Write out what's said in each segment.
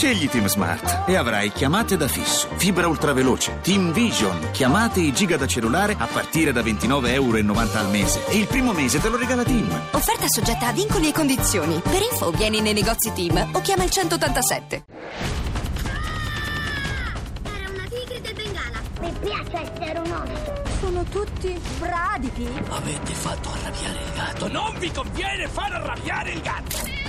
Scegli Team Smart e avrai chiamate da fisso, fibra ultraveloce, Team Vision, chiamate e giga da cellulare a partire da 29,90 euro al mese. E il primo mese te lo regala Team. Offerta soggetta a vincoli e condizioni. Per info vieni nei negozi Team o chiama il 187. Era una tigre del Bengala. Mi piace essere un orso. Sono tutti bradipi. Avete fatto arrabbiare il gatto. Non vi conviene far arrabbiare il gatto.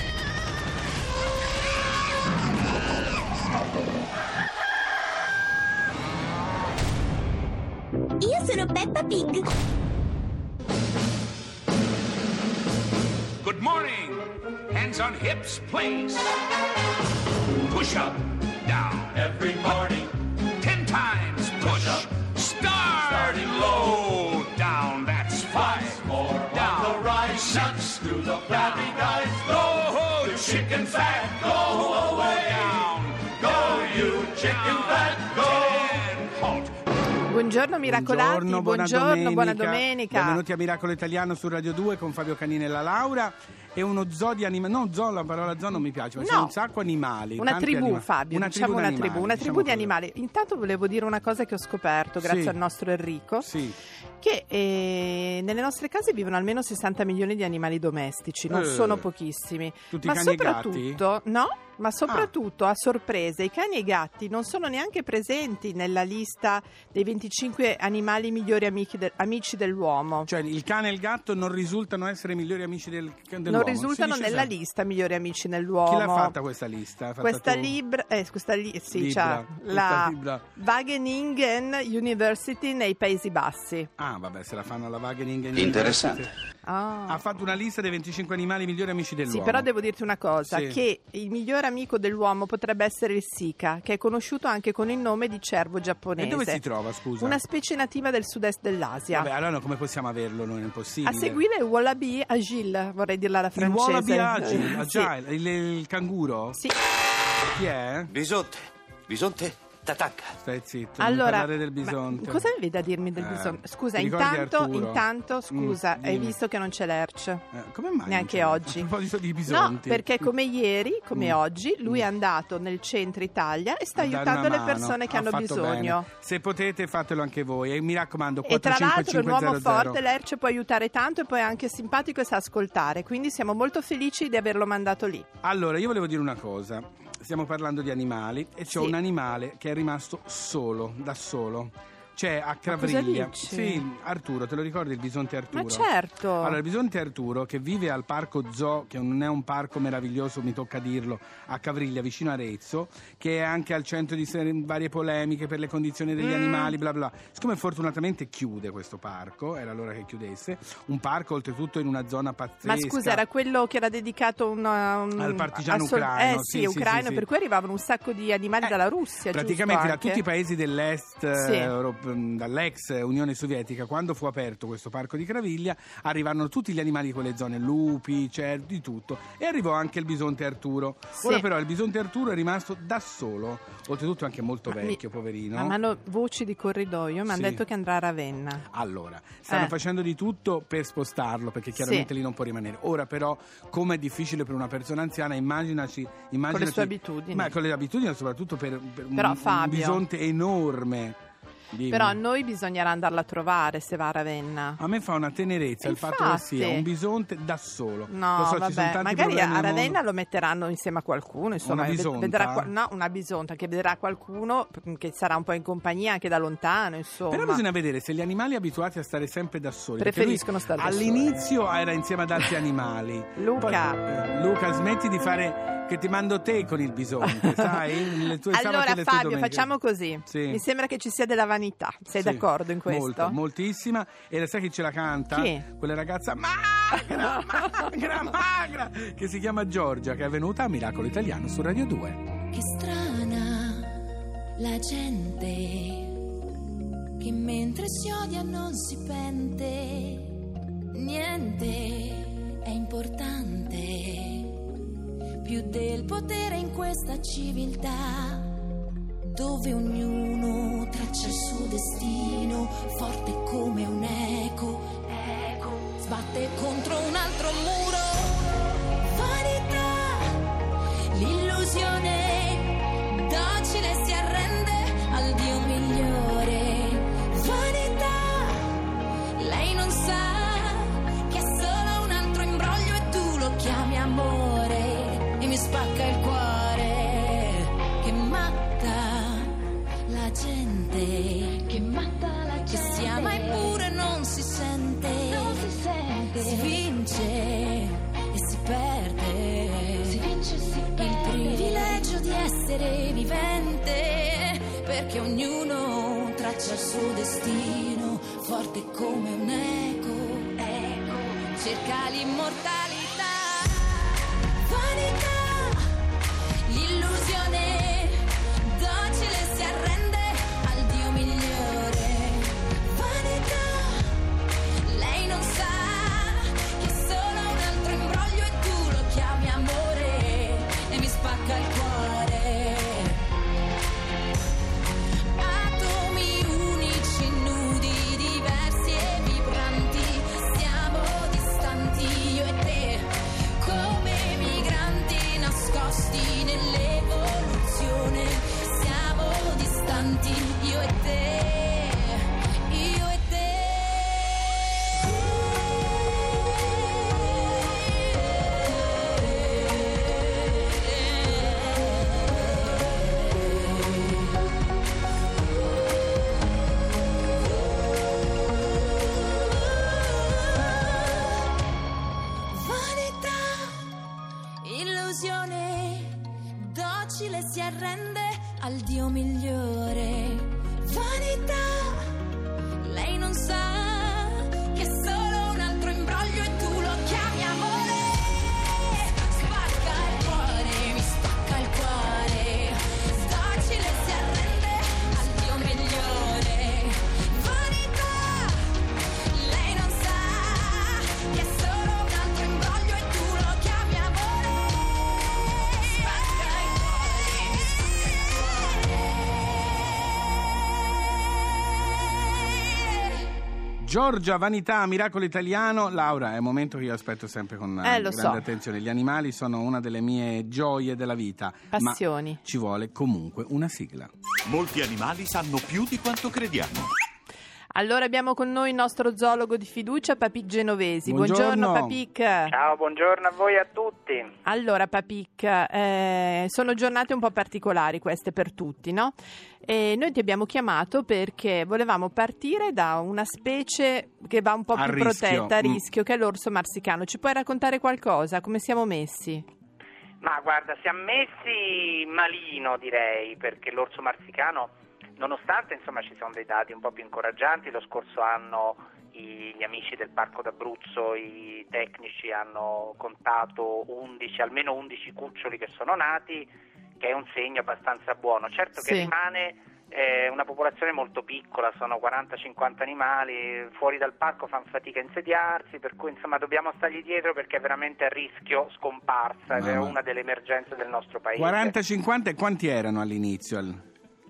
Sono Peppa Pig. Good morning. Hands on hips, please. Push up, down. Every morning. Ten times push. up. Start. Starting low. Down. That's five. more down. the right. Six. To the flabby guys. Go, The chicken fat. Go away. Down. Buongiorno miracolati, Buongiorno, buona domenica. buona domenica. Benvenuti a Miracolo Italiano su Radio 2 con Fabio Canini e la Laura. E uno zoo di animali. No, zoo, la parola zoo non mi piace, ma No. sono un sacco animali. Una tribù, anima- Fabio, una diciamo tribù una tribù, una diciamo tribù di animali. Intanto volevo dire una cosa che ho scoperto grazie Sì. al nostro Enrico, Sì. che eh, nelle nostre case vivono almeno 60 milioni di animali domestici, non Eh. sono pochissimi. Tutti ma cani e gatti? soprattutto, no, ma soprattutto a sorpresa i cani e i gatti non sono neanche presenti nella lista dei 25 animali migliori amici, del- amici dell'uomo. Cioè, il cane e il gatto non risultano essere migliori amici del, dell'uomo. non risultano nella sempre. lista migliori amici nell'uomo. Chi l'ha fatta questa lista? Fatta Questa libra, eh, questa li- sì, Libra, la libra. Wageningen University nei Paesi Bassi. Ah, vabbè, se la fanno alla Wageningen. Interessante. Ah. Ha fatto una lista dei 25 animali migliori amici dell'uomo. Sì, però devo dirti una cosa, Sì. che il migliore amico dell'uomo potrebbe essere il sika, che è conosciuto anche con il nome di cervo giapponese. E dove si trova, scusa? Una specie nativa del sud-est dell'Asia. Vabbè, allora come possiamo averlo noi? È impossibile. A seguire il wallaby agile, vorrei dirla alla Il francese. wallaby agile, agile, il, il canguro? Sì. Chi è? Bisonte. Bisonte t'attacca. Stai zitto, Allora, parlare del bisonte. cosa avevi da dirmi del Eh, bisonte? Scusa, ricordi intanto, intanto, scusa, Mm, hai visto che non c'è l'Erc? Eh, come mai? Neanche oggi. A proposito di No, bisonti. perché come ieri, come Mm. oggi, lui è andato nel centro Italia e sta aiutando le persone che Ha hanno bisogno. bene. Se potete fatelo anche voi e mi raccomando E tra l'altro è un uomo 45500. forte, l'Erce può aiutare tanto e poi è anche simpatico e sa ascoltare, quindi siamo molto felici di averlo mandato lì. Allora, io volevo dire una cosa. Stiamo parlando di animali e c'è Sì. un animale che è rimasto solo, da solo. C'è a dici? Sì, Arturo, te lo ricordi il bisonte Arturo? Ma certo! Allora, il bisonte Arturo, che vive al parco Zoo, che non è un parco meraviglioso, mi tocca dirlo, a Cavriglia, vicino a Arezzo, che è anche al centro di varie polemiche per le condizioni degli Mm. animali, bla bla. Siccome fortunatamente chiude questo parco, era l'ora che chiudesse, un parco oltretutto in una zona pazzesca. Ma scusa, era quello che era dedicato un, un- Al partigiano a sol- ucraino, Eh sì, sì, ucraino, sì, per sì. cui arrivavano un sacco di animali Eh, dalla Russia, Praticamente da tutti i paesi dell'est, eh, Sì. Europ- dall'ex Unione Sovietica, quando fu aperto questo parco di Craviglia, arrivarono tutti gli animali di quelle zone, lupi, cervi, di tutto. E arrivò anche il bisonte Arturo. Sì. Ora però il bisonte Arturo è rimasto da solo, oltretutto anche molto Ma mi- vecchio, poverino. Ma mi hanno voci di corridoio, mi hanno Sì. detto che andrà a Ravenna. Allora, stanno Eh. facendo di tutto per spostarlo, perché chiaramente lì non può rimanere. Ora però, come è difficile per una persona anziana, immaginaci... immaginaci sue abitudini. Ma con le abitudini, soprattutto per, per un- Però, un, Fabio- bisonte enorme. Dimmi. Però a noi bisognerà andarla a trovare se va a Ravenna. A me fa una tenerezza il fatto che Infatti. sia un bisonte da solo. No, so, vabbè, magari a Ravenna lo metteranno insieme a qualcuno, insomma, Una bisonta? vedrà no, una bisonta che vedrà qualcuno che sarà un po' in compagnia anche da lontano, insomma. Però bisogna vedere se gli animali abituati a stare sempre da soli. Preferiscono stare da soli. All'inizio era insieme ad altri animali. Luca. Poi, eh, Luca, smetti di fare che ti mando te con il bisonte, sai? Allora Fabio, facciamo così. Sì. Mi sembra che ci sia della vanità. Sei Sì, d'accordo in questo? Molto, moltissima. E la sai chi ce la canta? Chi? Quella ragazza magra, magra, magra, che si chiama Giorgia, che è venuta a Miracolo Italiano su Radio 2. Che strana la gente che mentre si odia non si pente. Niente è importante più del potere in questa civiltà dove ognuno traccia il suo destino forte come un eco. Eco sbatte contro un altro muro. Perché ognuno traccia il suo destino, forte come un eco, eco, cerca l'immortalità, Giorgia, Vanità, Miracolo Italiano. Laura, è un momento che io aspetto sempre con eh, Eh, grande so. attenzione. Gli animali sono una delle mie gioie della vita. Passioni. Ma ci vuole comunque una sigla. Molti animali sanno più di quanto crediamo. Allora abbiamo con noi il nostro zoologo di fiducia, Papic Genovesi. Buongiorno. Papic. Ciao, buongiorno a voi e a tutti. Allora, Papic, eh, sono giornate un po' particolari queste per tutti, no? E noi ti abbiamo chiamato perché volevamo partire da una specie che va un po' A più rischio, protetta, a mm. rischio, che è l'orso marsicano. Ci puoi raccontare qualcosa? Come siamo messi? Ma guarda, siamo messi malino direi, perché l'orso marsicano, nonostante insomma ci sono dei dati un po' più incoraggianti, lo scorso anno i- gli amici del Parco d'Abruzzo, i tecnici hanno contato 11, almeno 11 cuccioli che sono nati, che è un segno abbastanza buono. Certo che Sì. rimane eh, una popolazione molto piccola, sono 40-50 animali, fuori dal parco fanno fatica a insediarsi, per cui insomma dobbiamo stargli dietro perché è veramente a rischio scomparsa ed è Mamma. una delle emergenze del nostro paese. 40-50 e quanti erano all'inizio?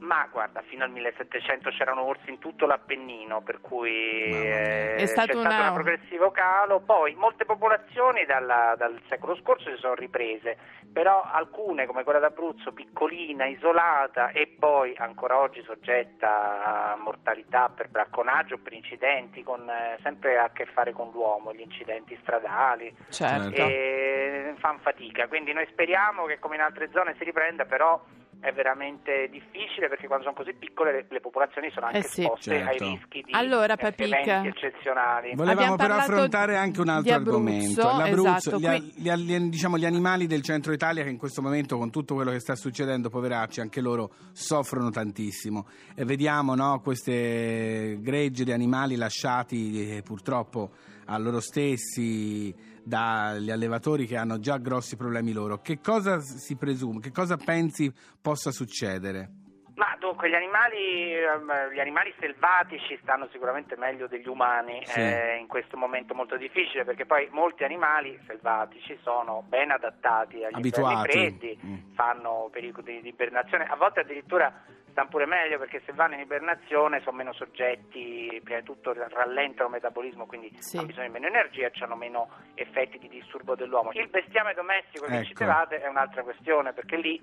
Ma guarda, fino al 1700 c'erano orsi in tutto l'Appennino, per cui eh, È stato c'è una- stato un progressivo calo. Poi molte popolazioni dalla- dal secolo scorso si sono riprese, però alcune, come quella d'Abruzzo, piccolina, isolata e poi ancora oggi soggetta a mortalità per bracconaggio per incidenti, con, eh, sempre a che fare con l'uomo, gli incidenti stradali Certo. e fanno fatica. Quindi noi speriamo che come in altre zone si riprenda, però è veramente difficile perché quando sono così piccole le, le popolazioni sono anche Eh sì. esposte Certo. ai rischi di Allora, eh, eventi eccezionali. Volevamo Abbiamo però affrontare anche un altro Abruzzo, argomento. L'Abruzzo, esatto, gli, qui- gli- gli- diciamo, gli animali del centro Italia che in questo momento con tutto quello che sta succedendo, poveracci, anche loro soffrono tantissimo. E vediamo no, queste gregge di animali lasciati eh, purtroppo a loro stessi dagli allevatori che hanno già grossi problemi loro. Che cosa si presume? Che cosa pensi possa succedere? Ma dunque gli animali, ehm, gli animali selvatici stanno sicuramente meglio degli umani Sì. eh, in questo momento molto difficile perché poi molti animali selvatici sono ben adattati agli Abituati. freddi, Mm. fanno pericoli di ibernazione, a volte addirittura stanno pure meglio perché se vanno in ibernazione sono meno soggetti, prima di tutto rallentano il metabolismo quindi Sì. hanno bisogno di meno energia e hanno meno effetti di disturbo dell'uomo. Il bestiame domestico che Ecco. citavate è un'altra questione perché lì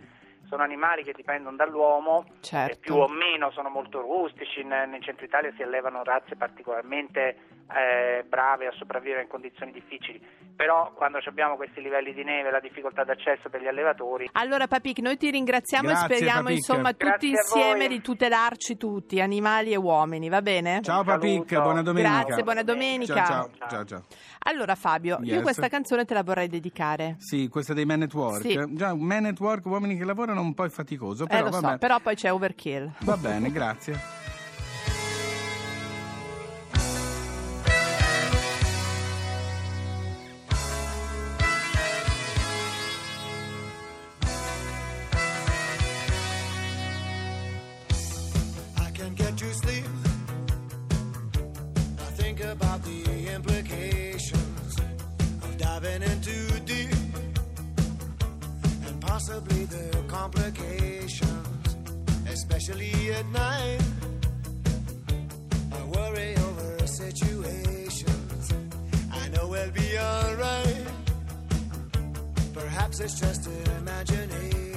sono animali che dipendono dall'uomo, Certo. più o meno sono molto rustici, in- nel centro Italia si allevano razze particolarmente eh, brave a sopravvivere in condizioni difficili, però quando abbiamo questi livelli di neve, la difficoltà d'accesso per gli allevatori. Allora Papic, noi ti ringraziamo Grazie, e speriamo Papic. insomma tutti insieme di tutelarci tutti, animali e uomini, va bene? Ciao Papic, buona domenica. Grazie, buona domenica. Ciao, ciao, ciao, ciao. Allora Fabio, io Yes. questa canzone te la vorrei dedicare. Sì, questa dei Man at Work. Sì. Già, un Man at Work, uomini che lavorano un po' è faticoso, eh però lo so, però poi c'è Overkill. Va bene, grazie. Complications, especially at night. I worry over situations. I know we'll be alright. Perhaps it's just imagination.